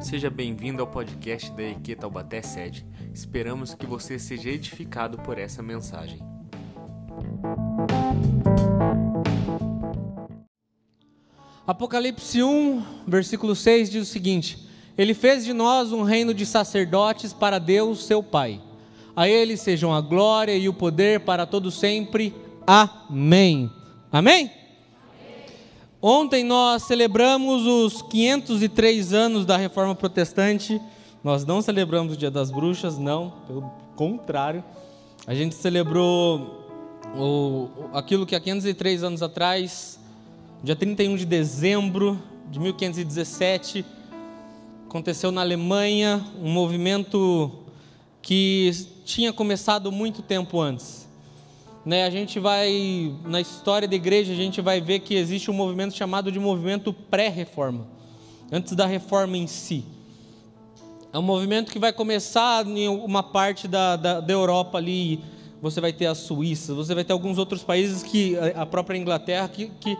Seja bem-vindo ao podcast da EQ Taubaté Sede. Esperamos que você seja edificado por essa mensagem. Apocalipse 1, versículo 6 diz o seguinte: Ele fez de nós um reino de sacerdotes para Deus, seu Pai. A Ele sejam a glória e o poder para todo sempre. Amém. Amém? Ontem nós celebramos os 503 anos da Reforma Protestante. Nós não celebramos o Dia das Bruxas, não, pelo contrário. A gente celebrou o, aquilo que há 503 anos atrás, dia 31 de dezembro de 1517, aconteceu na Alemanha um movimento que tinha começado muito tempo antes né, a gente vai, na história da igreja, a gente vai ver que existe um movimento chamado de movimento pré-reforma, antes da reforma em si. É um movimento que vai começar em uma parte da, da, da Europa ali, você vai ter a Suíça, você vai ter alguns outros países que, a própria Inglaterra, que, que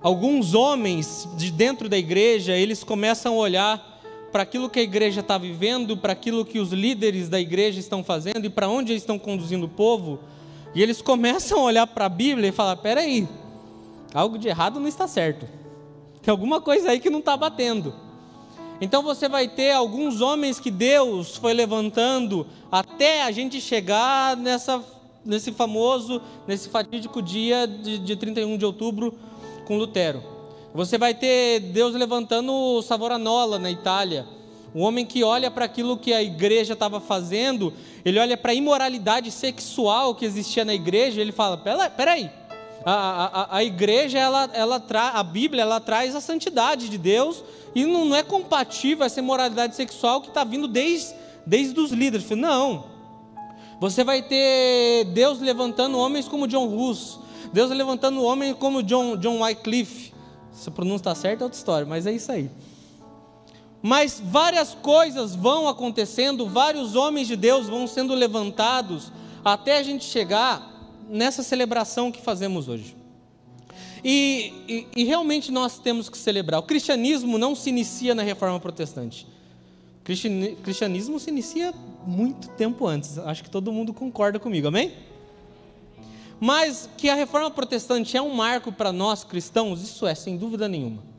alguns homens de dentro da igreja, eles começam a olhar para aquilo que a igreja está vivendo, para aquilo que os líderes da igreja estão fazendo e para onde eles estão conduzindo o povo, e eles começam a olhar para a Bíblia e falar: peraí, algo de errado não está certo. Tem alguma coisa aí que não está batendo. Então você vai ter alguns homens que Deus foi levantando até a gente chegar nessa, nesse famoso, nesse fatídico dia de, de 31 de outubro com Lutero. Você vai ter Deus levantando o Savonarola na Itália um homem que olha para aquilo que a igreja estava fazendo, ele olha para a imoralidade sexual que existia na igreja, ele fala: peraí, a, a, a igreja, ela, ela tra, a Bíblia, ela traz a santidade de Deus e não, não é compatível essa imoralidade sexual que está vindo desde, desde os líderes. Não. Você vai ter Deus levantando homens como John Hus, Deus levantando homens como John, John Wycliffe. Se a pronúncia está certa é outra história, mas é isso aí. Mas várias coisas vão acontecendo, vários homens de Deus vão sendo levantados até a gente chegar nessa celebração que fazemos hoje. E, e, e, realmente nós temos que celebrar. O cristianismo não se inicia na reforma protestante. O cristianismo se inicia muito tempo antes. Acho que todo mundo concorda comigo, amém? Mas que a reforma protestante é um marco para nós cristãos, isso é, sem dúvida nenhuma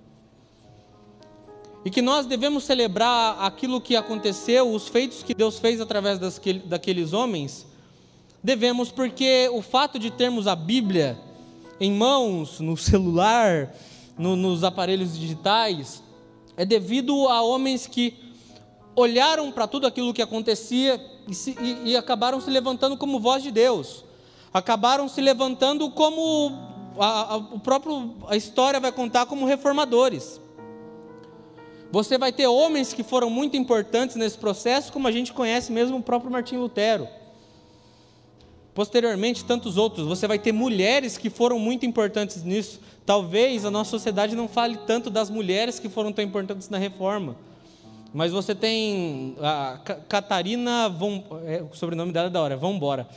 e que nós devemos celebrar aquilo que aconteceu, os feitos que Deus fez através daqueles homens, devemos, porque o fato de termos a Bíblia em mãos, no celular, no, nos aparelhos digitais, é devido a homens que olharam para tudo aquilo que acontecia e, se, e, e, acabaram se levantando como voz de Deus, acabaram se levantando como a, a, o próprio a história vai contar como reformadores. Você vai ter homens que foram muito importantes nesse processo, como a gente conhece mesmo o próprio Martim Lutero. Posteriormente, tantos outros. Você vai ter mulheres que foram muito importantes nisso. Talvez a nossa sociedade não fale tanto das mulheres que foram tão importantes na reforma. Mas você tem a Catarina von, é, o sobrenome dela é da hora, vamos embora.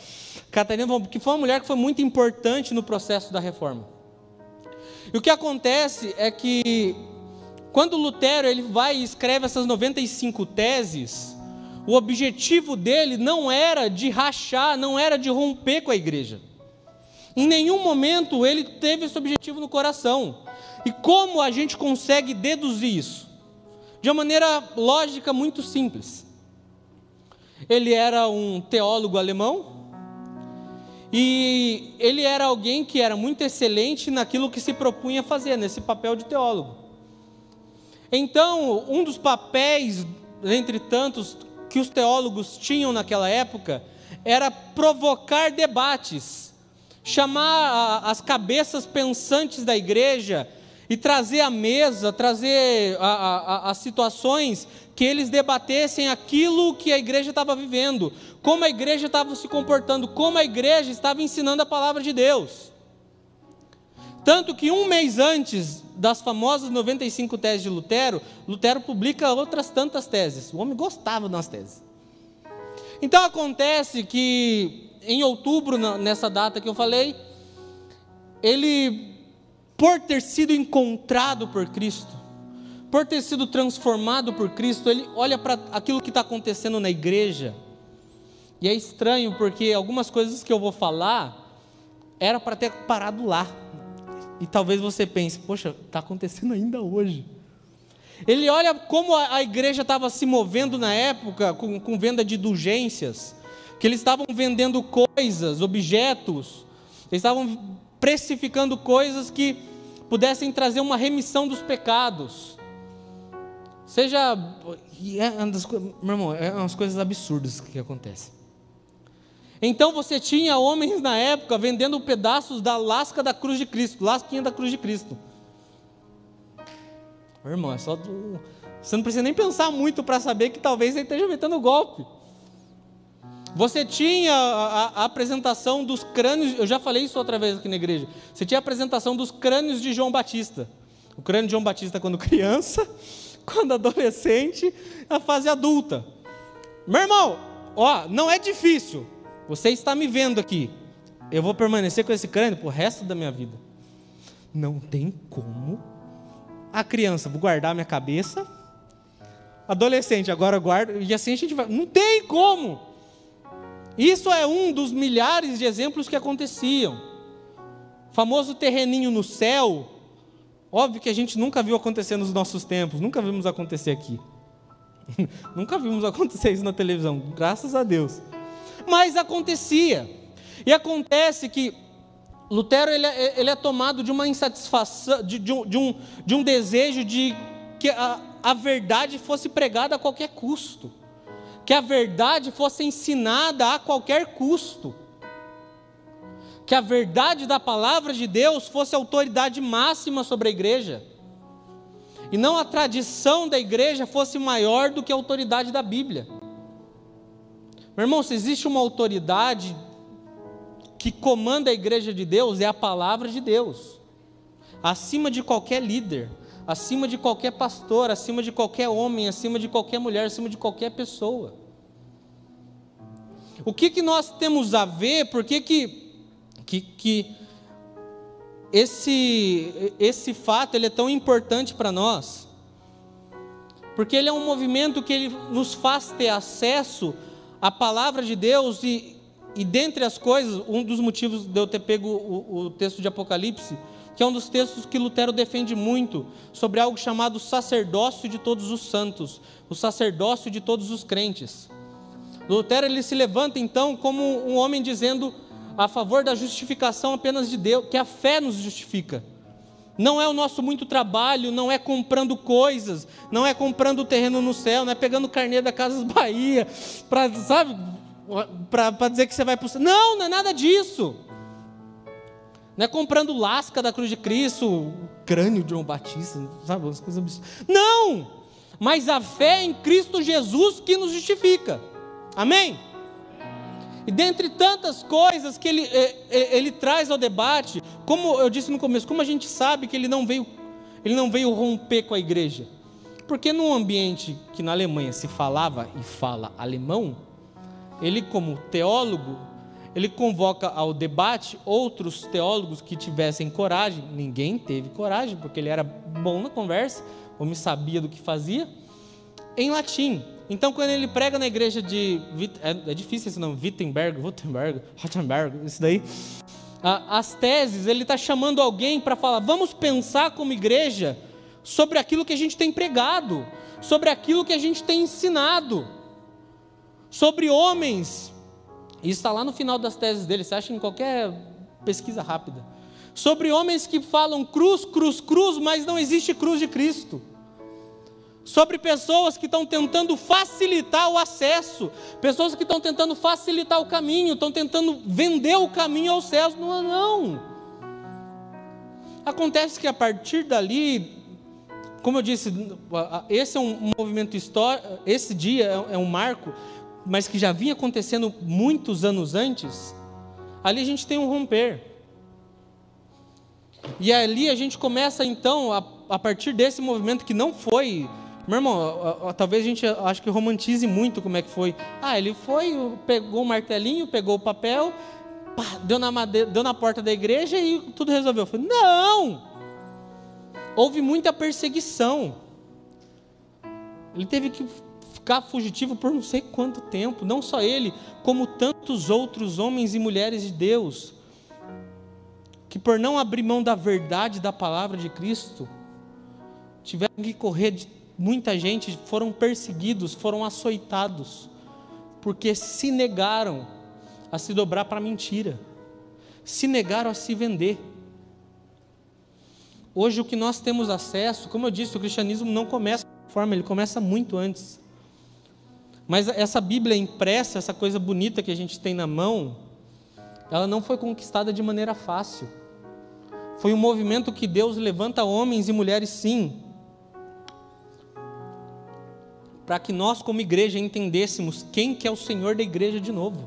Catarina von, que foi uma mulher que foi muito importante no processo da reforma. E o que acontece é que quando Lutero ele vai e escreve essas 95 teses, o objetivo dele não era de rachar, não era de romper com a igreja. Em nenhum momento ele teve esse objetivo no coração. E como a gente consegue deduzir isso? De uma maneira lógica muito simples. Ele era um teólogo alemão e ele era alguém que era muito excelente naquilo que se propunha fazer, nesse papel de teólogo. Então, um dos papéis, entre tantos, que os teólogos tinham naquela época, era provocar debates, chamar as cabeças pensantes da igreja e trazer à mesa, trazer as situações que eles debatessem aquilo que a igreja estava vivendo, como a igreja estava se comportando, como a igreja estava ensinando a palavra de Deus. Tanto que um mês antes das famosas 95 teses de Lutero, Lutero publica outras tantas teses. O homem gostava das teses. Então acontece que em outubro, nessa data que eu falei, ele, por ter sido encontrado por Cristo, por ter sido transformado por Cristo, ele olha para aquilo que está acontecendo na igreja. E é estranho porque algumas coisas que eu vou falar era para ter parado lá. E talvez você pense, poxa, está acontecendo ainda hoje. Ele olha como a, igreja estava se movendo na época com, com venda de indulgências, que eles estavam vendendo coisas, objetos, eles estavam precificando coisas que pudessem trazer uma remissão dos pecados. Seja. É meu irmão, é umas coisas absurdas que acontecem. Então você tinha homens na época vendendo pedaços da lasca da cruz de Cristo, lasquinha da cruz de Cristo. Meu irmão, é só do... você não precisa nem pensar muito para saber que talvez ele esteja metendo golpe. Você tinha a, a, apresentação dos crânios, eu já falei isso outra vez aqui na igreja. Você tinha a apresentação dos crânios de João Batista. O crânio de João Batista quando criança, quando adolescente, a fase adulta. Meu irmão, ó, não é difícil. Você está me vendo aqui. Eu vou permanecer com esse crânio pro resto da minha vida. Não tem como. A criança, vou guardar minha cabeça. Adolescente, agora guardo. E assim a gente vai. Não tem como. Isso é um dos milhares de exemplos que aconteciam. O famoso terreninho no céu. Óbvio que a gente nunca viu acontecer nos nossos tempos, nunca vimos acontecer aqui. nunca vimos acontecer isso na televisão, graças a Deus mas acontecia. E acontece que Lutero ele é, ele é tomado de uma insatisfação, de, de, um, de, um, de um desejo de que a, a verdade fosse pregada a qualquer custo, que a verdade fosse ensinada a qualquer custo, que a verdade da palavra de Deus fosse a autoridade máxima sobre a igreja, e não a tradição da igreja fosse maior do que a autoridade da Bíblia. Meu irmão, se existe uma autoridade que comanda a igreja de Deus, é a palavra de Deus. Acima de qualquer líder, acima de qualquer pastor, acima de qualquer homem, acima de qualquer mulher, acima de qualquer pessoa. O que, que nós temos a ver? Por que, que, que, que esse, esse fato ele é tão importante para nós? Porque ele é um movimento que ele nos faz ter acesso a palavra de Deus e, e dentre as coisas, um dos motivos de eu ter pego o, o texto de Apocalipse, que é um dos textos que Lutero defende muito, sobre algo chamado sacerdócio de todos os santos, o sacerdócio de todos os crentes. Lutero ele se levanta então como um homem dizendo a favor da justificação apenas de Deus, que a fé nos justifica. Não é o nosso muito trabalho, não é comprando coisas, não é comprando terreno no céu, não é pegando carnê da Casas Bahia, para, sabe, para dizer que você vai para o céu. Não, não é nada disso. Não é comprando lasca da cruz de Cristo, crânio de João Batista, sabe, umas coisas absurdas. Não! Mas a fé em Cristo Jesus que nos justifica. Amém? E dentre tantas coisas que ele, eh, eh, ele traz ao debate, como eu disse no começo, como a gente sabe que ele não veio, ele não veio romper com a igreja? Porque num ambiente que na Alemanha se falava e fala alemão, ele como teólogo, ele convoca ao debate outros teólogos que tivessem coragem. Ninguém teve coragem, porque ele era bom na conversa, me sabia do que fazia, em latim. Então, quando ele prega na igreja de. É, é difícil esse nome, Wittenberg, Wittenberg, Wittenberg, isso daí. As teses, ele está chamando alguém para falar: vamos pensar como igreja sobre aquilo que a gente tem pregado, sobre aquilo que a gente tem ensinado, sobre homens. Isso está lá no final das teses dele, você acha em qualquer pesquisa rápida. Sobre homens que falam cruz, cruz, cruz, mas não existe cruz de Cristo sobre pessoas que estão tentando facilitar o acesso, pessoas que estão tentando facilitar o caminho, estão tentando vender o caminho aos céus. Não, não. Acontece que a partir dali, como eu disse, esse é um movimento histórico, esse dia é um marco, mas que já vinha acontecendo muitos anos antes. Ali a gente tem um romper. E ali a gente começa então, a, a partir desse movimento que não foi meu irmão, talvez a gente acho que romantize muito como é que foi. Ah, ele foi, pegou o martelinho, pegou o papel, pá, deu, na madeira, deu na porta da igreja e tudo resolveu. Eu falei, não! Houve muita perseguição. Ele teve que ficar fugitivo por não sei quanto tempo, não só ele, como tantos outros homens e mulheres de Deus, que por não abrir mão da verdade da palavra de Cristo, tiveram que correr de muita gente, foram perseguidos, foram açoitados, porque se negaram a se dobrar para a mentira, se negaram a se vender. Hoje o que nós temos acesso, como eu disse, o cristianismo não começa de forma, ele começa muito antes. Mas essa Bíblia impressa, essa coisa bonita que a gente tem na mão, ela não foi conquistada de maneira fácil. Foi um movimento que Deus levanta homens e mulheres, sim, para que nós, como igreja, entendêssemos quem que é o Senhor da igreja de novo.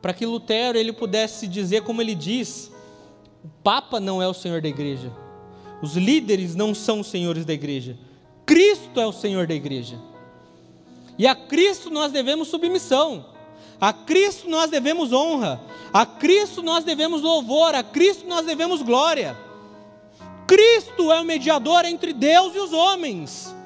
Para que Lutero ele pudesse dizer como ele diz: o Papa não é o Senhor da igreja, os líderes não são os senhores da igreja, Cristo é o Senhor da igreja. E a Cristo nós devemos submissão, a Cristo nós devemos honra, a Cristo nós devemos louvor, a Cristo nós devemos glória. Cristo é o mediador entre Deus e os homens.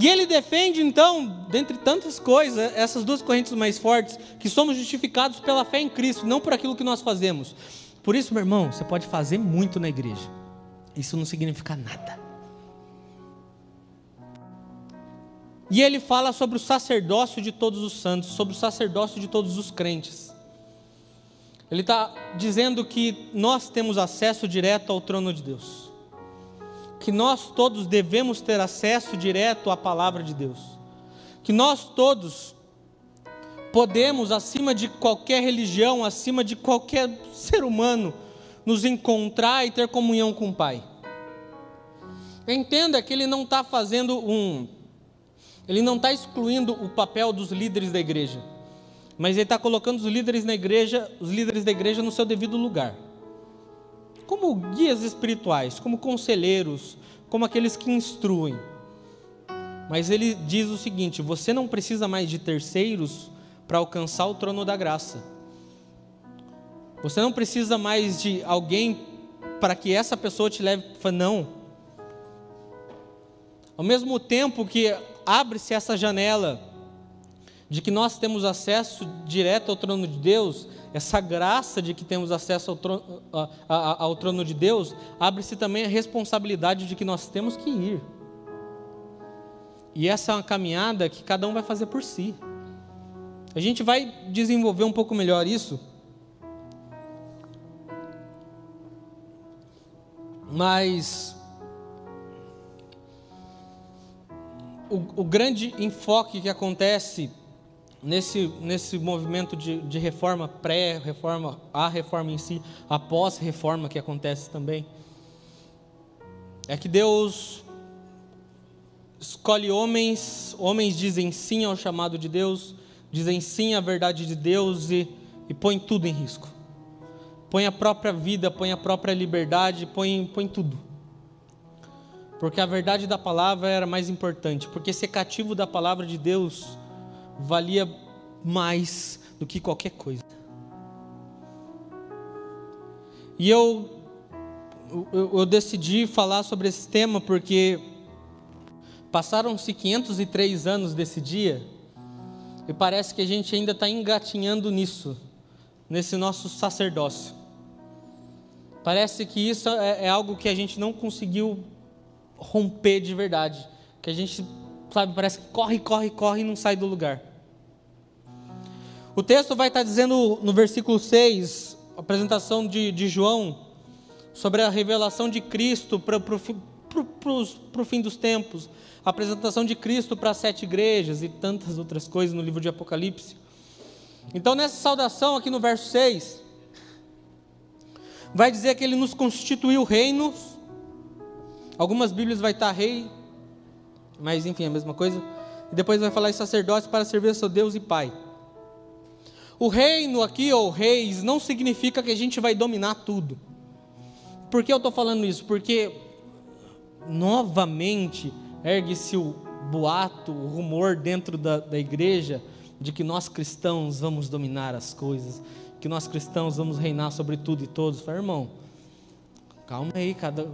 E ele defende, então, dentre tantas coisas, essas duas correntes mais fortes, que somos justificados pela fé em Cristo, não por aquilo que nós fazemos. Por isso, meu irmão, você pode fazer muito na igreja, isso não significa nada. E ele fala sobre o sacerdócio de todos os santos, sobre o sacerdócio de todos os crentes. Ele está dizendo que nós temos acesso direto ao trono de Deus que nós todos devemos ter acesso direto à palavra de Deus. Que nós todos podemos, acima de qualquer religião, acima de qualquer ser humano, nos encontrar e ter comunhão com o Pai. Entenda que ele não está fazendo um. Ele não está excluindo o papel dos líderes da igreja, mas ele está colocando os líderes na igreja, os líderes da igreja no seu devido lugar como guias espirituais, como conselheiros, como aqueles que instruem. Mas ele diz o seguinte: você não precisa mais de terceiros para alcançar o trono da graça. Você não precisa mais de alguém para que essa pessoa te leve não. Ao mesmo tempo que abre-se essa janela de que nós temos acesso direto ao trono de Deus, essa graça de que temos acesso ao trono, ao trono de Deus, abre-se também a responsabilidade de que nós temos que ir. E essa é uma caminhada que cada um vai fazer por si. A gente vai desenvolver um pouco melhor isso. Mas o, o grande enfoque que acontece nesse, nesse movimento de, de reforma pré-reforma, a reforma em si, após reforma que acontece também, é que Deus escolhe homens, homens dizem sim ao chamado de Deus, dizem sim à verdade de Deus e, e põe tudo em risco. Põe a própria vida, põe a própria liberdade, põe, põe tudo. Porque a verdade da palavra era mais importante, porque ser cativo da palavra de Deus valia mais do que qualquer coisa. E eu, eu, eu decidi falar sobre esse tema porque passaram-se 503 anos desse dia e parece que a gente ainda está engatinhando nisso, nesse nosso sacerdócio. Parece que isso é, é algo que a gente não conseguiu romper de verdade, que a gente, sabe, parece que corre, corre, corre e não sai do lugar. O texto vai estar dizendo no versículo 6, a apresentação de, de João, sobre a revelação de Cristo para o fim dos tempos, a apresentação de Cristo para as sete igrejas e tantas outras coisas no livro de Apocalipse. Então, nessa saudação, aqui no verso 6, vai dizer que ele nos constituiu reino. Algumas Bíblias vai estar rei, mas enfim, é a mesma coisa. E depois vai falar em sacerdócio para servir a seu Deus e Pai. O reino aqui, ou reis, não significa que a gente vai dominar tudo. Por que eu estou falando isso? Porque, novamente, ergue-se o boato, o rumor dentro da, da igreja de que nós cristãos vamos dominar as coisas, que nós cristãos vamos reinar sobre tudo e todos. Fala, irmão, calma aí, cada,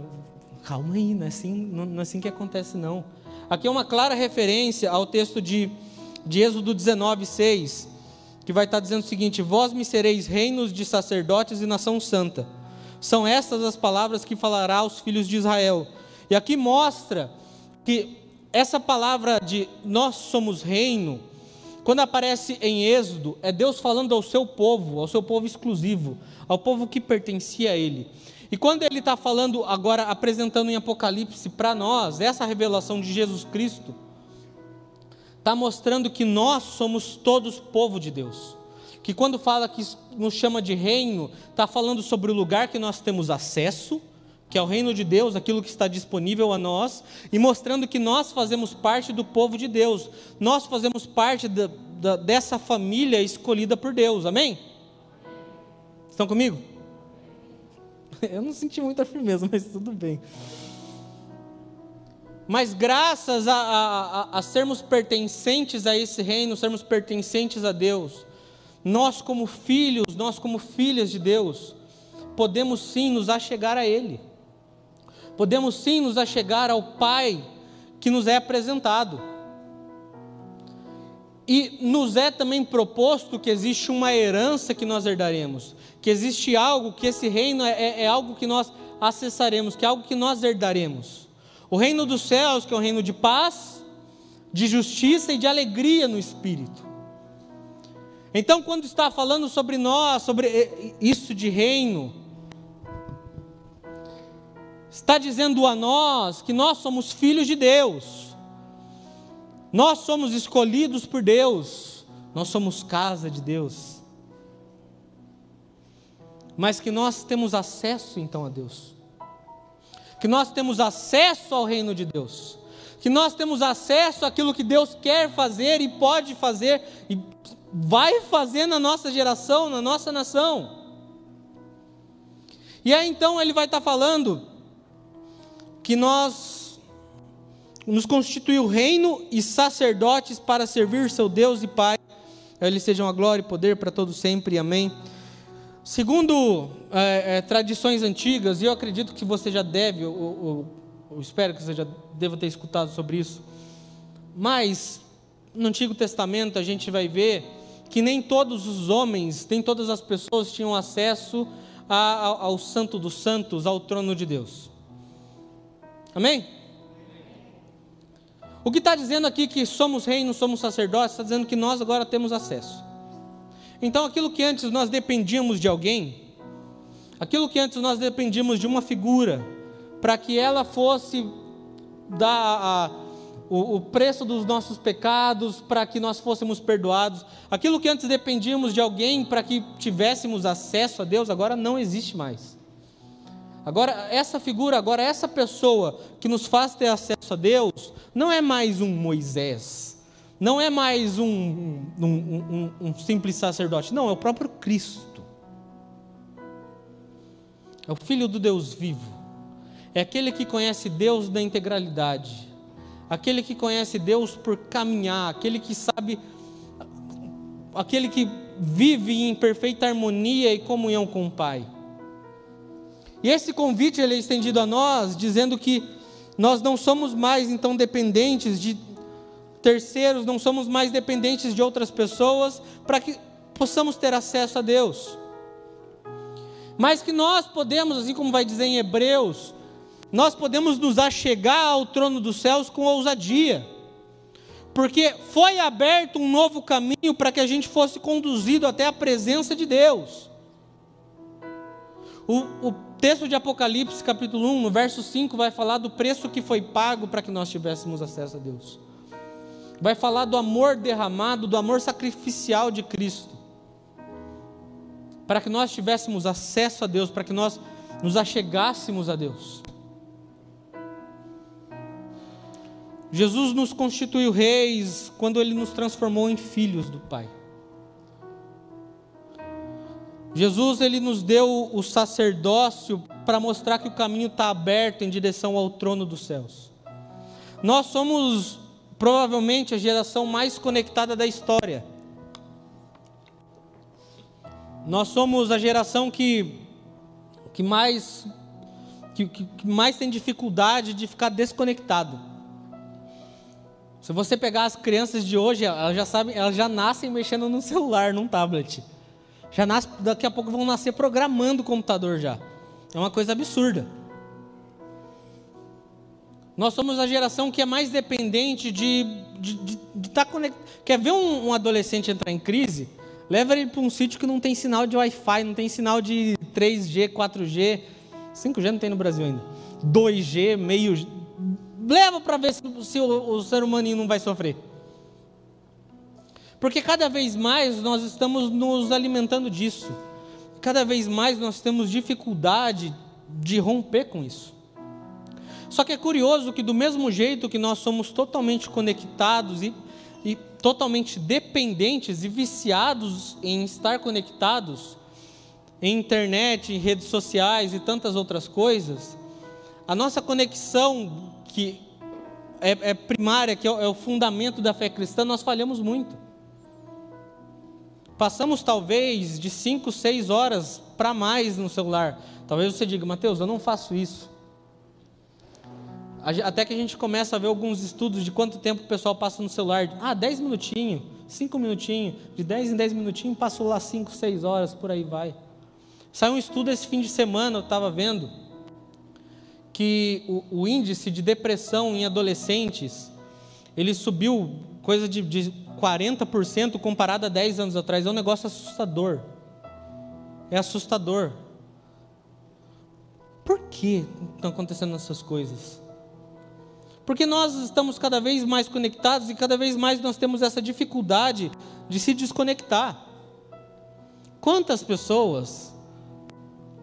calma aí, não é assim, não, é assim que acontece não. Aqui é uma clara referência ao texto de, de Êxodo 19, 6, que vai estar dizendo o seguinte: Vós me sereis reinos de sacerdotes e nação santa. São estas as palavras que falará aos filhos de Israel. E aqui mostra que essa palavra de nós somos reino, quando aparece em Êxodo, é Deus falando ao seu povo, ao seu povo exclusivo, ao povo que pertencia a Ele. E quando Ele está falando agora, apresentando em Apocalipse para nós, essa revelação de Jesus Cristo, está mostrando que nós somos todos povo de Deus. Que quando fala que nos chama de reino, está falando sobre o lugar que nós temos acesso, que é o reino de Deus, aquilo que está disponível a nós, e mostrando que nós fazemos parte do povo de Deus, nós fazemos parte da, da, dessa família escolhida por Deus, amém? Estão comigo? Eu não senti muita firmeza, mas tudo bem. Mas graças a, a, a, sermos pertencentes a esse reino, sermos pertencentes a Deus, nós, como filhos, nós, como filhas de Deus, podemos sim nos achegar a Ele podemos sim nos achegar ao Pai que nos é apresentado. E nos é também proposto que existe uma herança que nós herdaremos, que existe algo, que esse reino é, é, é algo que nós acessaremos, que é algo que nós herdaremos. O reino dos céus, que é um reino de paz, de justiça e de alegria no espírito. Então, quando está falando sobre nós, sobre eh, isso de reino, está dizendo a nós que nós somos filhos de Deus, nós somos escolhidos por Deus, nós somos casa de Deus, mas que nós temos acesso então a Deus, que nós temos acesso ao reino de Deus, que nós temos acesso àquilo que Deus quer fazer e pode fazer e vai fazer na nossa geração, na nossa nação. E aí então ele vai estar falando que nós nos constituiu reino e sacerdotes para servir seu Deus e Pai. Ele sejam a glória e poder para todos sempre. Amém. Segundo é, é, tradições antigas, e eu acredito que você já deve, ou, ou, espero que você já deva ter escutado sobre isso, mas no Antigo Testamento a gente vai ver que nem todos os homens, nem todas as pessoas tinham acesso a, ao, ao Santo dos Santos, ao trono de Deus. Amém? O que está dizendo aqui que somos reino, somos sacerdotes, está dizendo que nós agora temos acesso. Então, aquilo que antes nós dependíamos de alguém, aquilo que antes nós dependíamos de uma figura, para que ela fosse dar a, o, o preço dos nossos pecados, para que nós fôssemos perdoados, aquilo que antes dependíamos de alguém para que tivéssemos acesso a Deus, agora não existe mais. Agora, essa figura, agora essa pessoa que nos faz ter acesso a Deus, não é mais um Moisés, não é mais um, um, um, um simples sacerdote, não, é o próprio Cristo. É o Filho do Deus vivo, é aquele que conhece Deus na integralidade, aquele que conhece Deus por caminhar, aquele que sabe, aquele que vive em perfeita harmonia e comunhão com o Pai. E esse convite ele é estendido a nós, dizendo que nós não somos mais então dependentes de terceiros, não somos mais dependentes de outras pessoas para que possamos ter acesso a Deus. Mas que nós podemos, assim como vai dizer em Hebreus, nós podemos nos achegar ao trono dos céus com ousadia. Porque foi aberto um novo caminho para que a gente fosse conduzido até a presença de Deus. O, o texto de Apocalipse, capítulo 1, no verso 5, vai falar do preço que foi pago para que nós tivéssemos acesso a Deus. Vai falar do amor derramado, do amor sacrificial de Cristo. Para que nós tivéssemos acesso a Deus, para que nós nos achegássemos a Deus. Jesus nos constituiu reis quando ele nos transformou em filhos do Pai. Jesus ele nos deu o sacerdócio para mostrar que o caminho está aberto em direção ao trono dos céus. Nós somos provavelmente a geração mais conectada da história. Nós somos a geração que, que mais que, que, mais tem dificuldade de ficar desconectado. Se você pegar as crianças de hoje, elas já sabem, elas já nascem mexendo no celular, num tablet. Já nasce, daqui a pouco vão nascer programando o computador já. É uma coisa absurda. Nós somos a geração que é mais dependente de estar tá conectado. Quer ver um, um, adolescente entrar em crise? Leva ele para um sítio que não tem sinal de Wi-Fi, não tem sinal de 3G, 4G, 5G não tem no Brasil ainda. 2G, meio. Leva para ver se, se o, o ser humaninho não vai sofrer. Porque cada vez mais nós estamos nos alimentando disso. Cada vez mais nós temos dificuldade de romper com isso. Só que é curioso que, do mesmo jeito que nós somos totalmente conectados e, e totalmente dependentes e viciados em estar conectados, em internet, em redes sociais e tantas outras coisas, a nossa conexão, que é, é primária, que é o, é o fundamento da fé cristã, nós falhamos muito. Passamos talvez de 5, 6 horas para mais no celular. Talvez você diga, Mateus, eu não faço isso. Até que a gente começa a ver alguns estudos de quanto tempo o pessoal passa no celular. Ah, 10 minutinhos, 5 minutinhos, de 10 em 10 minutinhos, passou lá 5, 6 horas, por aí vai. Saiu um estudo esse fim de semana, eu estava vendo, que o, o, índice de depressão em adolescentes, ele subiu coisa de, de 40% comparado a 10 anos atrás. É um negócio assustador. É assustador. Por que estão acontecendo essas coisas? Porque nós estamos cada vez mais conectados e cada vez mais nós temos essa dificuldade de se desconectar. Quantas pessoas,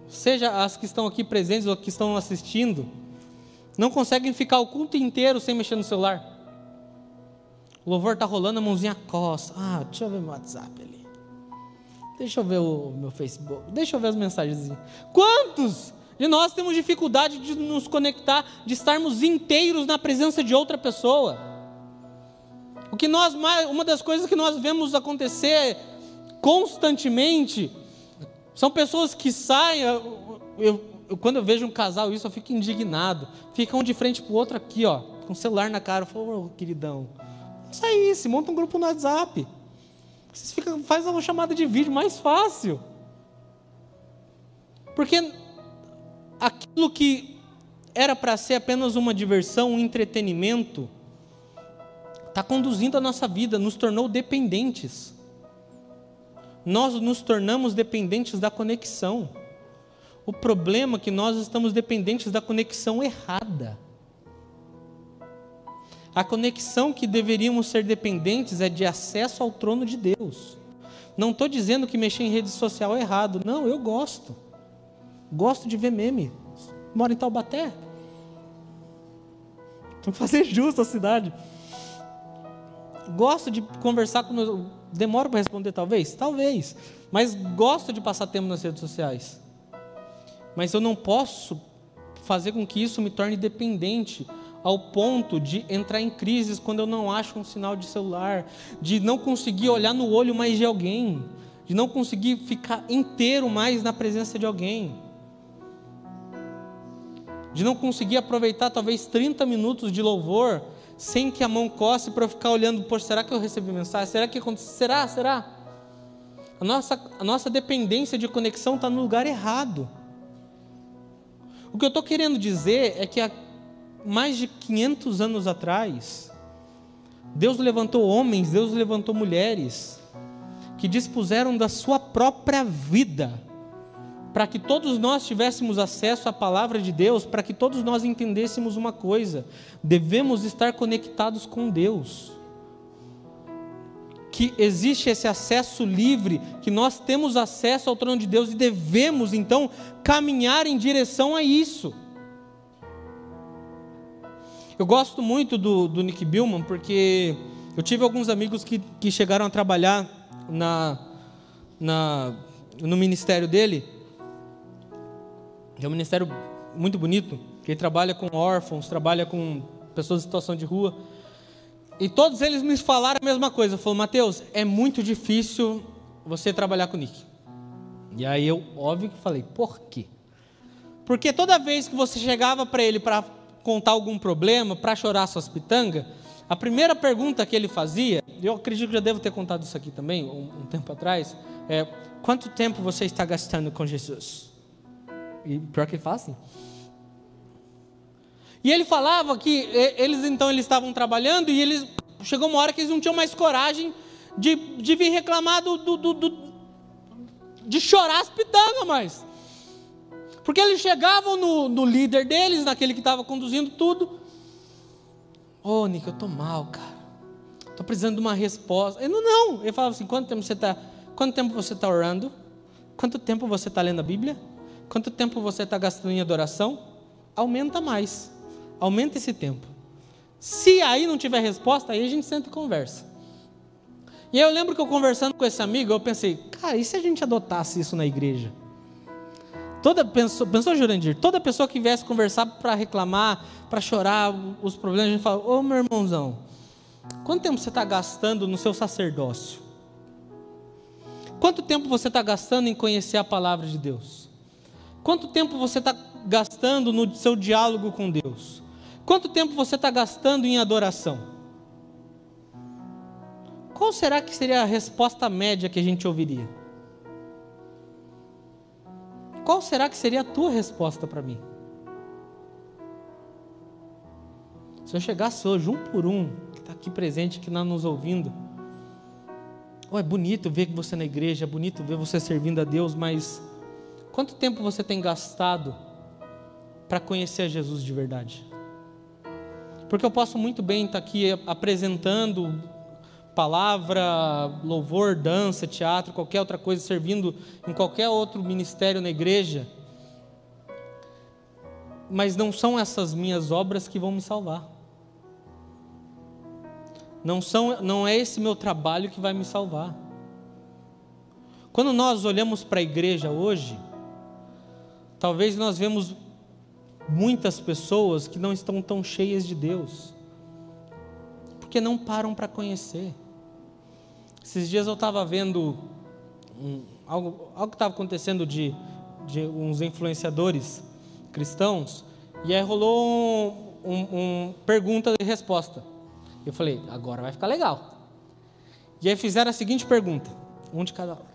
seja as que estão aqui presentes ou que estão assistindo, não conseguem ficar o culto inteiro sem mexer no celular? O louvor está rolando, a mãozinha coça. Ah, deixa eu ver meu WhatsApp ali. Deixa eu ver o meu Facebook. Deixa eu ver as mensagens. Quantos e nós temos dificuldade de nos conectar, de estarmos inteiros na presença de outra pessoa. O que nós uma das coisas que nós vemos acontecer constantemente são pessoas que saem. Eu, eu, quando eu vejo um casal isso, eu fico indignado. Fica um de frente para o outro aqui, ó, com o celular na cara. Eu falo, oh, queridão, sai monta um grupo no WhatsApp. Vocês ficam, faz uma chamada de vídeo mais fácil. Porque aquilo que era para ser apenas uma diversão, um entretenimento, está conduzindo a nossa vida, nos tornou dependentes. Nós nos tornamos dependentes da conexão. O problema é que nós estamos dependentes da conexão errada. A conexão que deveríamos ser dependentes é de acesso ao trono de Deus. Não estou dizendo que mexer em rede social é errado. Não, eu gosto. Gosto de ver meme. Moro em Taubaté. Vou fazer justo a cidade. Gosto de conversar com meus. Demoro para responder, talvez? Talvez. Mas gosto de passar tempo nas redes sociais. Mas eu não posso fazer com que isso me torne dependente ao ponto de entrar em crises quando eu não acho um sinal de celular, de não conseguir olhar no olho mais de alguém, de não conseguir ficar inteiro mais na presença de alguém de não conseguir aproveitar talvez 30 minutos de louvor sem que a mão coce para ficar olhando, poxa, será que eu recebi mensagem? Será que aconteceu? Será? Será? A nossa, a nossa dependência de conexão está no lugar errado. O que eu estou querendo dizer é que há mais de 500 anos atrás, Deus levantou homens, Deus levantou mulheres que dispuseram da sua própria vida para que todos nós tivéssemos acesso à palavra de Deus, para que todos nós entendêssemos uma coisa: devemos estar conectados com Deus. Que existe esse acesso livre, que nós temos acesso ao trono de Deus e devemos então caminhar em direção a isso. Eu gosto muito do, do Nick Billman porque eu tive alguns amigos que, que chegaram a trabalhar na, na, no ministério dele é um ministério muito bonito, que trabalha com órfãos, trabalha com pessoas em situação de rua. E todos eles me falaram a mesma coisa. Falou, Mateus, é muito difícil você trabalhar com o Nick. E aí eu, óbvio que falei, por quê? Porque toda vez que você chegava para ele para contar algum problema, para chorar suas pitangas, a primeira pergunta que ele fazia, eu acredito que já devo ter contado isso aqui também, um, um tempo atrás, é: quanto tempo você está gastando com Jesus? E pior que ele fala assim. E ele falava que eles então eles estavam trabalhando e eles chegou uma hora que eles não tinham mais coragem de, de vir reclamar do, do, do, do de chorar as pitangas mais. Porque eles chegavam no, no líder deles, naquele que estava conduzindo tudo. Ô, oh, Nick, eu tô mal, cara. Tô precisando de uma resposta. Ele não, não. Ele falava assim: quanto tempo você está? Quanto tempo você está orando? Quanto tempo você está lendo a Bíblia? Quanto tempo você está gastando em adoração? Aumenta mais. Aumenta esse tempo. Se aí não tiver resposta, aí a gente senta e conversa. E eu lembro que eu conversando com esse amigo, eu pensei, cara, e se a gente adotasse isso na igreja? Toda pessoa, pensou Jurandir, toda pessoa que viesse conversar para reclamar, para chorar os problemas, a gente fala, ô meu irmãozão, quanto tempo você está gastando no seu sacerdócio? Quanto tempo você está gastando em conhecer a palavra de Deus? Quanto tempo você está gastando no seu diálogo com Deus? Quanto tempo você está gastando em adoração? Qual será que seria a resposta média que a gente ouviria? Qual será que seria a tua resposta para mim? Se eu chegasse hoje, um por um, que está aqui presente, que está nos ouvindo, oh, é bonito ver você na igreja, é bonito ver você servindo a Deus, mas quanto tempo você tem gastado para conhecer a Jesus de verdade? Porque eu posso muito bem estar tá aqui apresentando palavra, louvor, dança, teatro, qualquer outra coisa, servindo em qualquer outro ministério na igreja. Mas não são essas minhas obras que vão me salvar. Não, são, não é esse meu trabalho que vai me salvar. Quando nós olhamos para a igreja hoje, talvez nós vemos muitas pessoas que não estão tão cheias de Deus, porque não param para conhecer. Esses dias eu estava vendo um, algo, algo que estava acontecendo de, de uns influenciadores cristãos, e aí rolou um, um, um pergunta e resposta. Eu falei, agora vai ficar legal. E aí fizeram a seguinte pergunta, um de cada lado.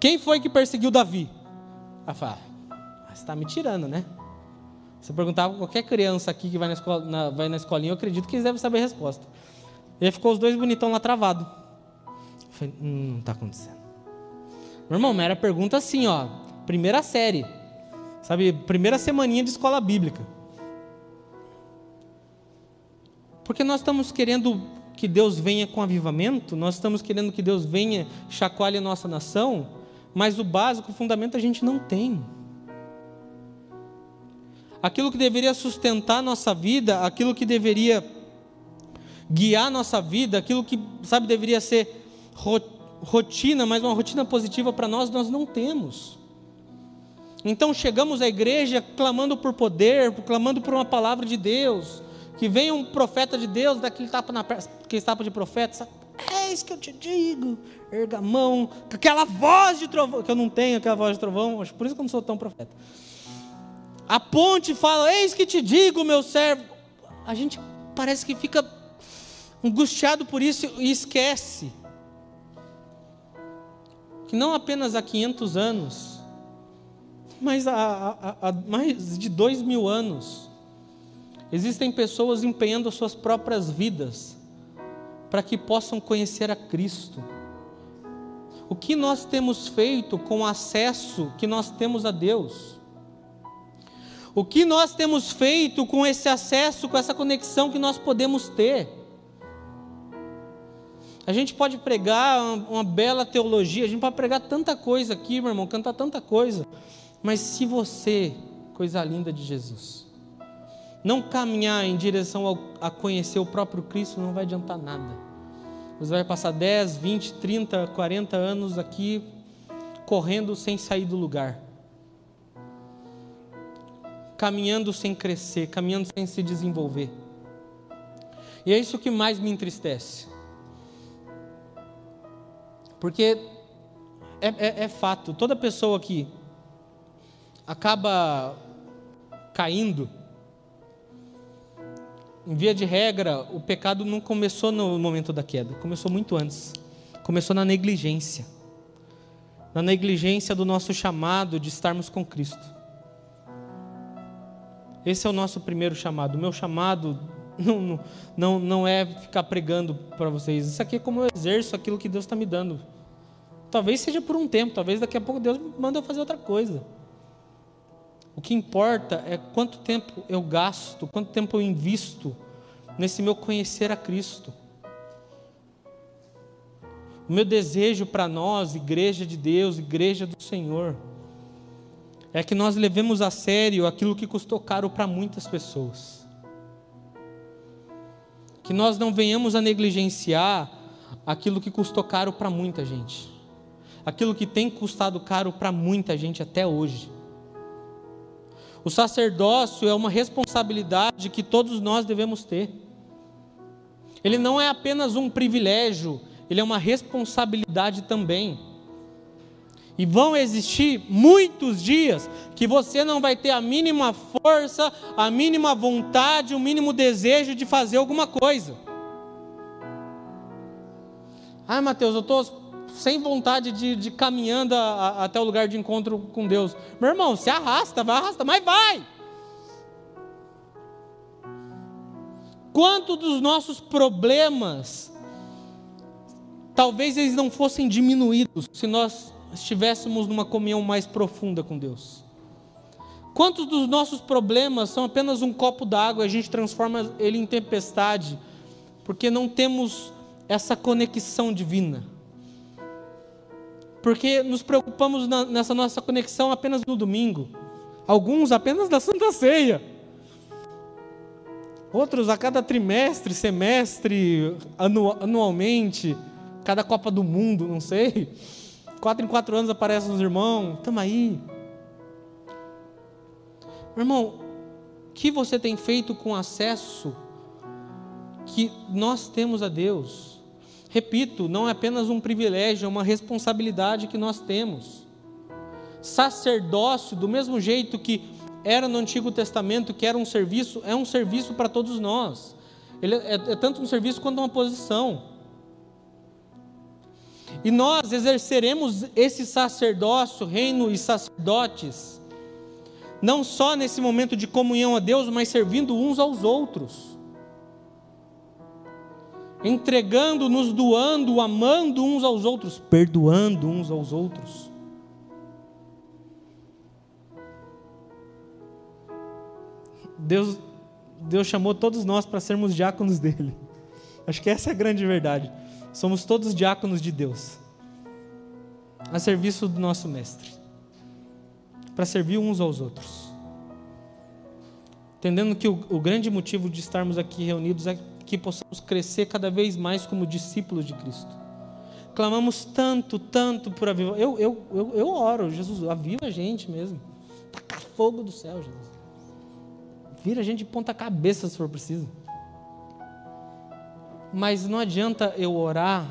Quem foi que perseguiu Davi? Aí fala, ah, você está me tirando, né? Se perguntava qualquer criança aqui que vai na, escola, na, vai na escolinha, eu acredito que eles devem saber a resposta. E aí ficou os dois bonitão lá travado. Eu falei, hum, não está acontecendo. Meu irmão, mas era pergunta assim, ó. Primeira série. Sabe, primeira semaninha de escola bíblica. Porque nós estamos querendo que Deus venha com avivamento, nós estamos querendo que Deus venha chacoalhe a nossa nação, mas o básico, o fundamento a gente não tem. Aquilo que deveria sustentar nossa vida, aquilo que deveria guiar nossa vida, aquilo que, sabe, deveria ser rotina, mas uma rotina positiva para nós, nós não temos. Então chegamos à igreja clamando por poder, clamando por uma palavra de Deus, que venha um profeta de Deus, daquele tapa na que tapa de profeta, é isso que eu te digo, ergamão, com aquela voz de trovão, que eu não tenho aquela voz de trovão, por isso que eu não sou tão profeta. A ponte fala, eis que te digo, meu servo. A gente parece que fica angustiado por isso e esquece que não apenas há 500 anos, mas há, há, há mais de dois mil anos, existem pessoas empenhando as suas próprias vidas para que possam conhecer a Cristo. O que nós temos feito com o acesso que nós temos a Deus? O que nós temos feito com esse acesso, com essa conexão que nós podemos ter? A gente pode pregar uma, bela teologia, a gente pode pregar tanta coisa aqui, meu irmão, cantar tanta coisa. Mas se você, coisa linda de Jesus, não caminhar em direção ao, a conhecer o próprio Cristo, não vai adiantar nada. Você vai passar 10, 20, 30, 40 anos aqui correndo sem sair do lugar. Caminhando sem crescer, caminhando sem se desenvolver. E é isso que mais me entristece. Porque é, é, é fato, toda pessoa que, acaba caindo, em via de regra, o pecado não começou no momento da queda, começou muito antes. Começou na negligência. Na negligência do nosso chamado de estarmos com Cristo. Esse é o nosso primeiro chamado. O meu chamado não, não, não é ficar pregando para vocês. Isso aqui é como eu exerço aquilo que Deus está me dando. Talvez seja por um tempo, talvez daqui a pouco Deus manda eu fazer outra coisa. O que importa é quanto tempo eu gasto, quanto tempo eu invisto nesse meu conhecer a Cristo. O meu desejo para nós, igreja de Deus, igreja do Senhor, é que nós levemos a sério aquilo que custou caro para muitas pessoas. Que nós não venhamos a negligenciar aquilo que custou caro para muita gente. Aquilo que tem custado caro para muita gente até hoje. O sacerdócio é uma responsabilidade que todos nós devemos ter. Ele não é apenas um privilégio, ele é uma responsabilidade também. E vão existir muitos dias que você não vai ter a mínima força, a mínima vontade, o mínimo desejo de fazer alguma coisa. Ai, Mateus, eu estou sem vontade de, de caminhando a, a, até o lugar de encontro com Deus. Meu irmão, se arrasta, vai arrasta, mas vai. Quanto dos nossos problemas, talvez eles não fossem diminuídos se nós estivéssemos numa comunhão mais profunda com Deus? Quantos dos nossos problemas são apenas um copo d'água e a gente transforma ele em tempestade, porque não temos essa conexão divina? Porque nos preocupamos na, nessa nossa conexão apenas no domingo, alguns apenas na Santa Ceia, outros a cada trimestre, semestre, anualmente, cada Copa do Mundo, não sei. Quatro em quatro anos aparecem os irmãos, estamos aí. Irmão, o que você tem feito com acesso que nós temos a Deus? Repito, não é apenas um privilégio, é uma responsabilidade que nós temos. Sacerdócio, do mesmo jeito que era no Antigo Testamento, que era um serviço, é um serviço para todos nós. Ele é, é tanto um serviço quanto uma posição. E nós exerceremos esse sacerdócio, reino e sacerdotes, não só nesse momento de comunhão a Deus, mas servindo uns aos outros, entregando, nos doando, amando uns aos outros, perdoando uns aos outros. Deus, Deus chamou todos nós para sermos diáconos dele. Acho que essa é a grande verdade. Somos todos diáconos de Deus, a serviço do nosso Mestre, para servir uns aos outros. Entendendo que o, o grande motivo de estarmos aqui reunidos é que possamos crescer cada vez mais como discípulos de Cristo. Clamamos tanto, tanto por avivar. Eu, eu, eu, eu oro, Jesus, aviva a gente mesmo. Taca fogo do céu, Jesus. Vira a gente de ponta cabeça se for preciso. Mas não adianta eu orar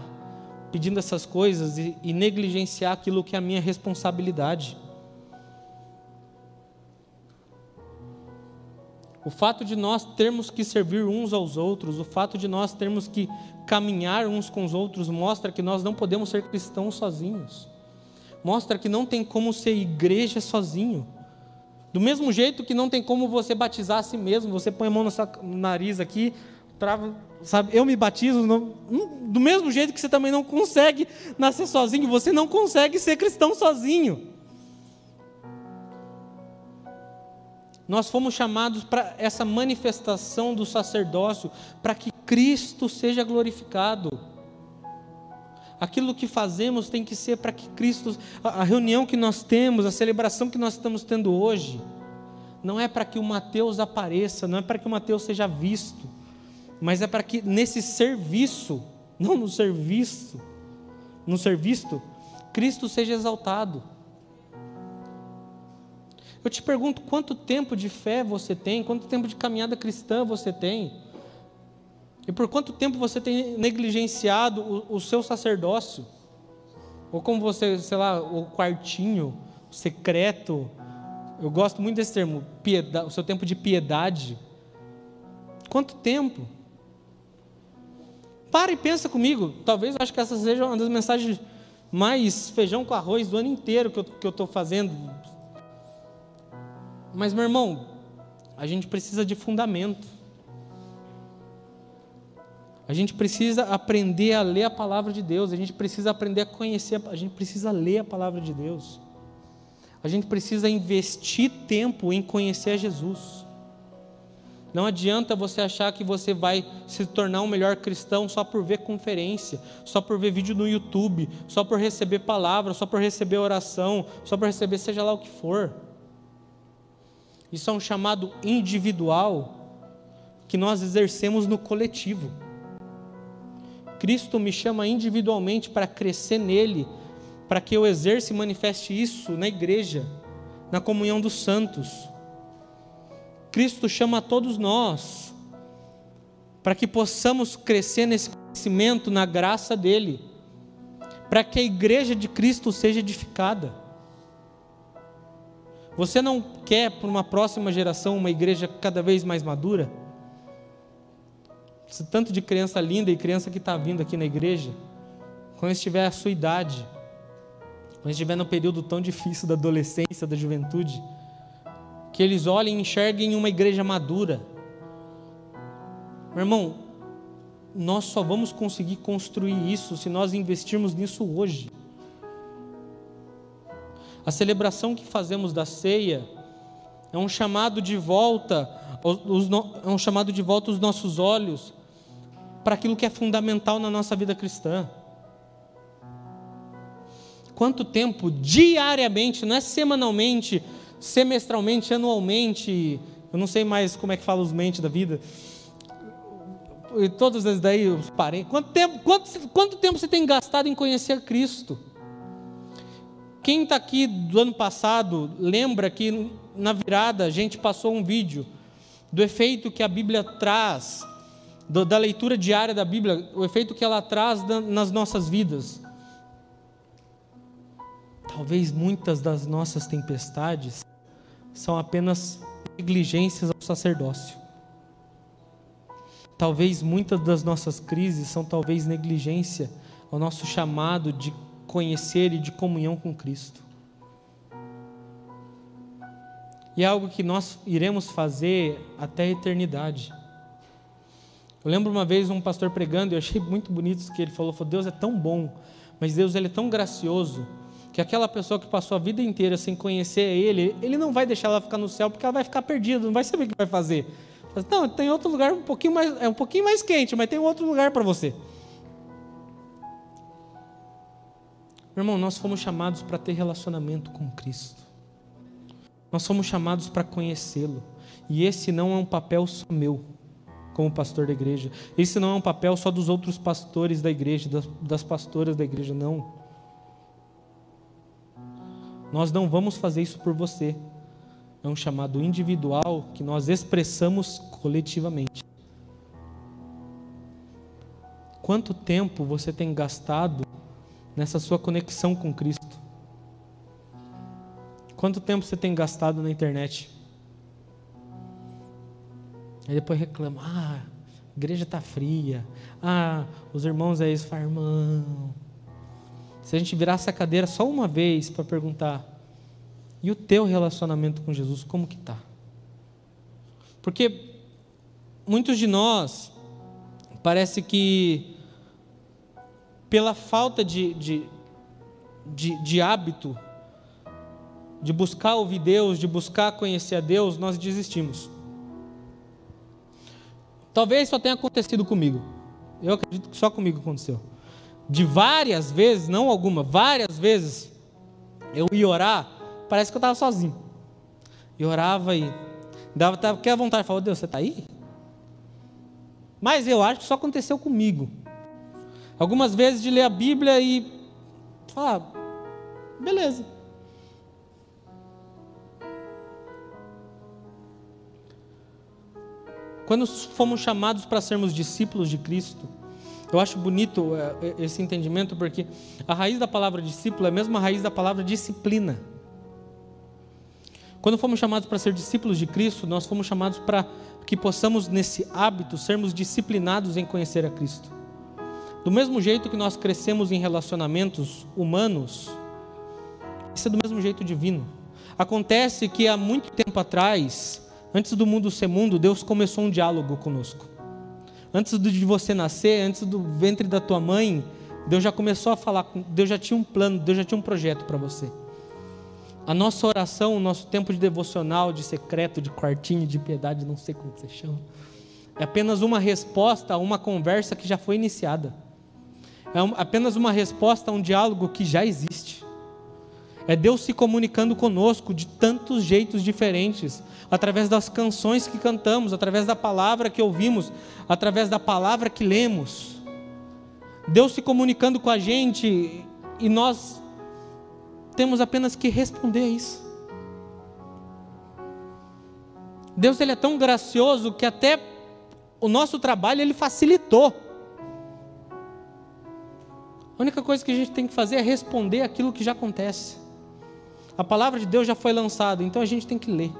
pedindo essas coisas e, e negligenciar aquilo que é a minha responsabilidade. O fato de nós termos que servir uns aos outros, o fato de nós termos que caminhar uns com os outros, mostra que nós não podemos ser cristãos sozinhos. Mostra que não tem como ser igreja sozinho. Do mesmo jeito que não tem como você batizar a si mesmo, você põe a mão no seu nariz aqui, trava, sabe? Eu me batizo do mesmo jeito que você também não consegue nascer sozinho, você não consegue ser cristão sozinho. Nós fomos chamados para essa manifestação do sacerdócio, para que Cristo seja glorificado. Aquilo que fazemos tem que ser para que Cristo, a reunião que nós temos, a celebração que nós estamos tendo hoje, não é para que o Mateus apareça, não é para que o Mateus seja visto, mas é para que nesse serviço, não no serviço, no serviço, Cristo seja exaltado. Eu te pergunto quanto tempo de fé você tem, quanto tempo de caminhada cristã você tem, e por quanto tempo você tem negligenciado o, o seu sacerdócio, ou como você, sei lá, o quartinho, o secreto, eu gosto muito desse termo, piedade, o seu tempo de piedade. Quanto tempo? Para e pensa comigo. Talvez eu acho que essa seja uma das mensagens mais feijão com arroz do ano inteiro que eu estou fazendo. Mas, meu irmão, a gente precisa de fundamento. A gente precisa aprender a ler a palavra de Deus, a gente precisa aprender a conhecer, a gente precisa ler a palavra de Deus. A gente precisa investir tempo em conhecer Jesus. Não adianta você achar que você vai se tornar um melhor cristão só por ver conferência, só por ver vídeo no YouTube, só por receber palavra, só por receber oração, só por receber seja lá o que for. Isso é um chamado individual que nós exercemos no coletivo. Cristo me chama individualmente para crescer nele, para que eu exerça e manifeste isso na igreja, na comunhão dos santos. Cristo chama a todos nós para que possamos crescer nesse conhecimento, na graça dele, para que a igreja de Cristo seja edificada. Você não quer para uma próxima geração uma igreja cada vez mais madura? Esse tanto de criança linda e criança que está vindo aqui na igreja, quando estiver a sua idade, quando estiver no período tão difícil da adolescência, da juventude, que eles olhem e enxerguem uma igreja madura. Meu irmão, nós só vamos conseguir construir isso se nós investirmos nisso hoje. A celebração que fazemos da ceia é um chamado de volta, é um chamado de volta os nossos olhos para aquilo que é fundamental na nossa vida cristã. Quanto tempo diariamente, não é semanalmente, semestralmente, anualmente, eu não sei mais como é que fala os mentes da vida. E todos esses daí, os parentes. Quanto tempo, quanto, quanto tempo você tem gastado em conhecer Cristo? Quem está aqui do ano passado lembra que na virada a gente passou um vídeo do efeito que a Bíblia traz da leitura diária da Bíblia, o efeito que ela traz nas nossas vidas. Talvez muitas das nossas tempestades são apenas negligências ao sacerdócio. Talvez muitas das nossas crises são talvez negligência ao nosso chamado de conhecer e de comunhão com Cristo. E é algo que nós iremos fazer até a eternidade. Eu lembro uma vez um pastor pregando, eu achei muito bonito isso que ele falou, falou, Deus é tão bom, mas Deus ele é tão gracioso, que aquela pessoa que passou a vida inteira sem conhecer Ele, Ele não vai deixar ela ficar no céu, porque ela vai ficar perdida, não vai saber o que vai fazer. Não, tem outro lugar um pouquinho mais, é um pouquinho mais quente, mas tem outro lugar para você. Meu irmão, nós fomos chamados para ter relacionamento com Cristo. Nós fomos chamados para conhecê-lo. E esse não é um papel só meu como pastor da igreja. Esse não é um papel só dos outros pastores da igreja, das, das pastoras da igreja, não. Nós não vamos fazer isso por você. É um chamado individual que nós expressamos coletivamente. Quanto tempo você tem gastado nessa sua conexão com Cristo? Quanto tempo você tem gastado na internet? Aí depois reclama: ah, a igreja está fria. Ah, os irmãos aí falam, irmão. Se a gente virasse a cadeira só uma vez para perguntar: e o teu relacionamento com Jesus, como que está? Porque muitos de nós, parece que, pela falta de, de, de, de hábito, de buscar ouvir Deus, de buscar conhecer a Deus, nós desistimos. Talvez só tenha acontecido comigo. Eu acredito que só comigo aconteceu. De várias vezes, não alguma, várias vezes, eu ia orar, parece que eu estava sozinho. E orava e dava até vontade, falava, Deus, você está aí? Mas eu acho que só aconteceu comigo. Algumas vezes de ler a Bíblia e falar, beleza. Quando fomos chamados para sermos discípulos de Cristo, eu acho bonito é, é, esse entendimento porque a raiz da palavra discípulo é a mesma raiz da palavra disciplina. Quando fomos chamados para ser discípulos de Cristo, nós fomos chamados para que possamos, nesse hábito, sermos disciplinados em conhecer a Cristo. Do mesmo jeito que nós crescemos em relacionamentos humanos, isso é do mesmo jeito divino. Acontece que há muito tempo atrás, antes do mundo ser mundo, Deus começou um diálogo conosco. Antes de você nascer, antes do ventre da tua mãe, Deus já começou a falar, Deus já tinha um plano, Deus já tinha um projeto para você. A nossa oração, o nosso tempo de devocional, de secreto, de quartinho, de piedade, não sei como você chama, é apenas uma resposta a uma conversa que já foi iniciada. É apenas uma resposta a um diálogo que já existe. É Deus se comunicando conosco de tantos jeitos diferentes, através das canções que cantamos, através da palavra que ouvimos, através da palavra que lemos. Deus se comunicando com a gente e nós temos apenas que responder a isso. Deus ele é tão gracioso que até o nosso trabalho ele facilitou. A única coisa que a gente tem que fazer é responder aquilo que já acontece. A palavra de Deus já foi lançada, então a gente tem que ler.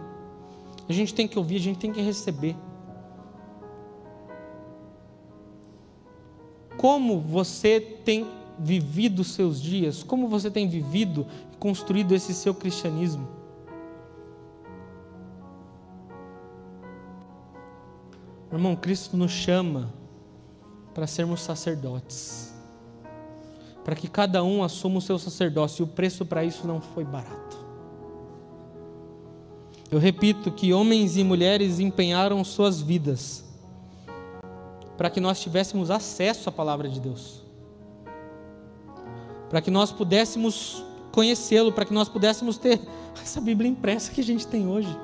A gente tem que ouvir, a gente tem que receber. Como você tem vivido os seus dias? Como você tem vivido e construído esse seu cristianismo? Irmão, Cristo nos chama para sermos sacerdotes, para que cada um assuma o seu sacerdócio, e o preço para isso não foi barato. Eu repito que homens e mulheres empenharam suas vidas para que nós tivéssemos acesso à palavra de Deus para que nós pudéssemos conhecê-lo, para que nós pudéssemos ter essa Bíblia impressa que a gente tem hoje.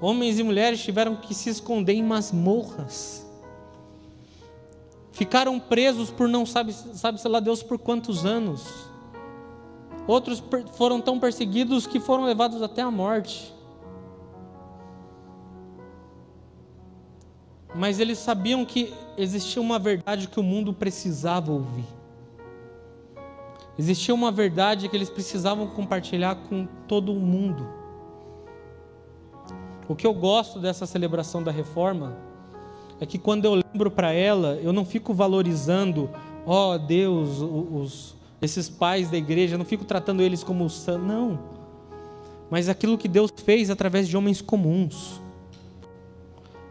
Homens e mulheres tiveram que se esconder em masmorras. Ficaram presos por não sabe, sabe sei lá Deus por quantos anos. Outros foram tão perseguidos que foram levados até a morte. mas eles sabiam que existia uma verdade que o mundo precisava ouvir. Existia uma verdade que eles precisavam compartilhar com todo o mundo. O que eu gosto dessa celebração da reforma é que quando eu lembro para ela, eu não fico valorizando, ó oh, Deus, os, esses pais da igreja, eu não fico tratando eles como não. Mas aquilo que Deus fez através de homens comuns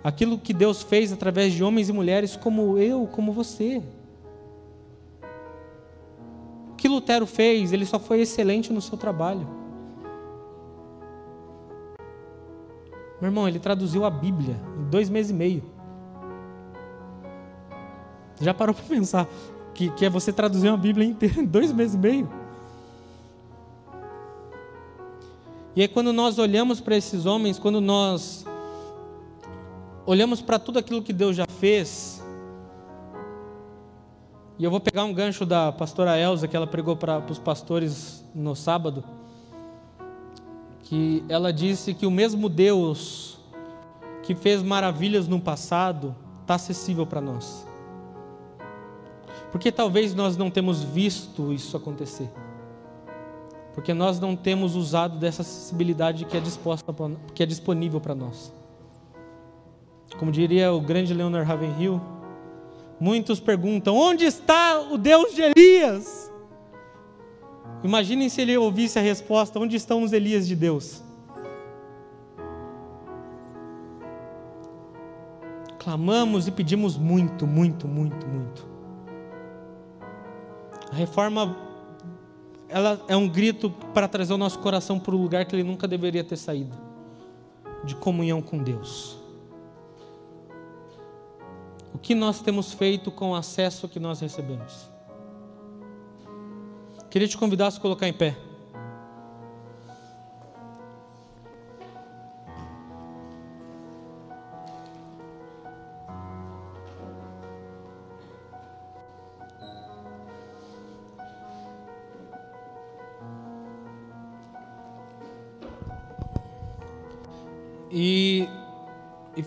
aquilo que Deus fez através de homens e mulheres como eu, como você. O que Lutero fez, ele só foi excelente no seu trabalho. Meu irmão, ele traduziu a Bíblia em dois meses e meio. Já parou para pensar que, que é você traduzir uma Bíblia inteira em dois meses e meio? E aí, quando nós olhamos para esses homens, quando nós olhamos para tudo aquilo que Deus já fez, e eu vou pegar um gancho da pastora Elza, que ela pregou para os pastores no sábado, que ela disse que o mesmo Deus que fez maravilhas no passado está acessível para nós. Porque talvez nós não temos visto isso acontecer. Porque nós não temos usado dessa acessibilidade que é, disposta, que é disponível para nós. Como diria o grande Leonard Ravenhill, muitos perguntam: onde está o Deus de Elias? Imaginem se ele ouvisse a resposta: onde estão os Elias de Deus? Clamamos e pedimos muito, muito, muito, muito. A reforma ela é um grito para trazer o nosso coração para o lugar que ele nunca deveria ter saído de comunhão com Deus. O que nós temos feito com o acesso que nós recebemos? Queria te convidar a se colocar em pé.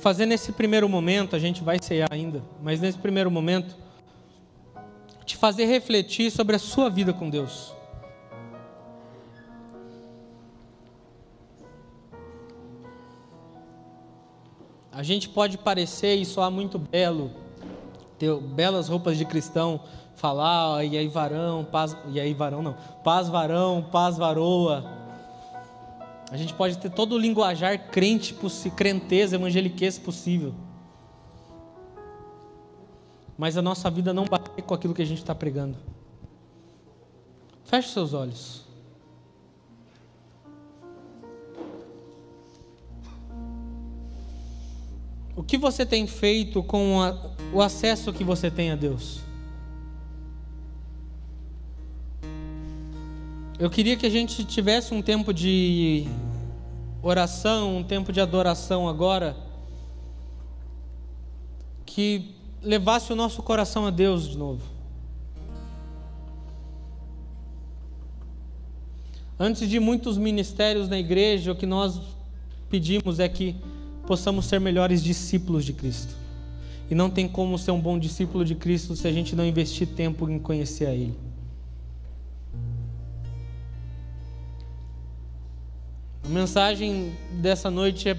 fazer nesse primeiro momento, a gente vai cear ainda, mas nesse primeiro momento, te fazer refletir sobre a sua vida com Deus. A gente pode parecer e soar muito belo, ter belas roupas de cristão, falar, ah, e aí varão, paz, e aí varão não, paz varão, paz varoa, a gente pode ter todo o linguajar crente, crenteza, evangeliquez possível. Mas a nossa vida não bate com aquilo que a gente está pregando. Feche seus olhos. O que você tem feito com a, o acesso que você tem a Deus? Eu queria que a gente tivesse um tempo de oração, um tempo de adoração agora, que levasse o nosso coração a Deus de novo. Antes de muitos ministérios na igreja, o que nós pedimos é que possamos ser melhores discípulos de Cristo. E não tem como ser um bom discípulo de Cristo se a gente não investir tempo em conhecer a Ele. A mensagem dessa noite é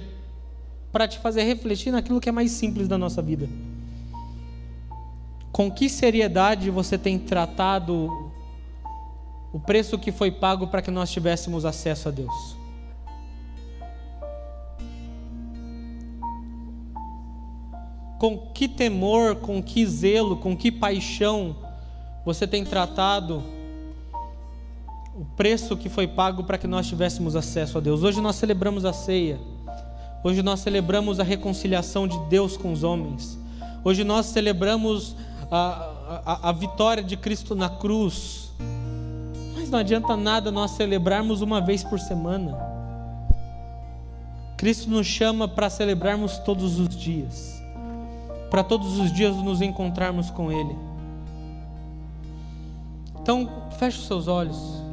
para te fazer refletir naquilo que é mais simples da nossa vida. Com que seriedade você tem tratado o preço que foi pago para que nós tivéssemos acesso a Deus? com que temor, com que zelo, com que paixão você tem tratado o preço que foi pago para que nós tivéssemos acesso a Deus. Hoje nós celebramos a ceia. Hoje nós celebramos a reconciliação de Deus com os homens. Hoje nós celebramos a, a, a vitória de Cristo na cruz. Mas não adianta nada nós celebrarmos uma vez por semana. Cristo nos chama para celebrarmos todos os dias para todos os dias nos encontrarmos com Ele. Então, feche os seus olhos.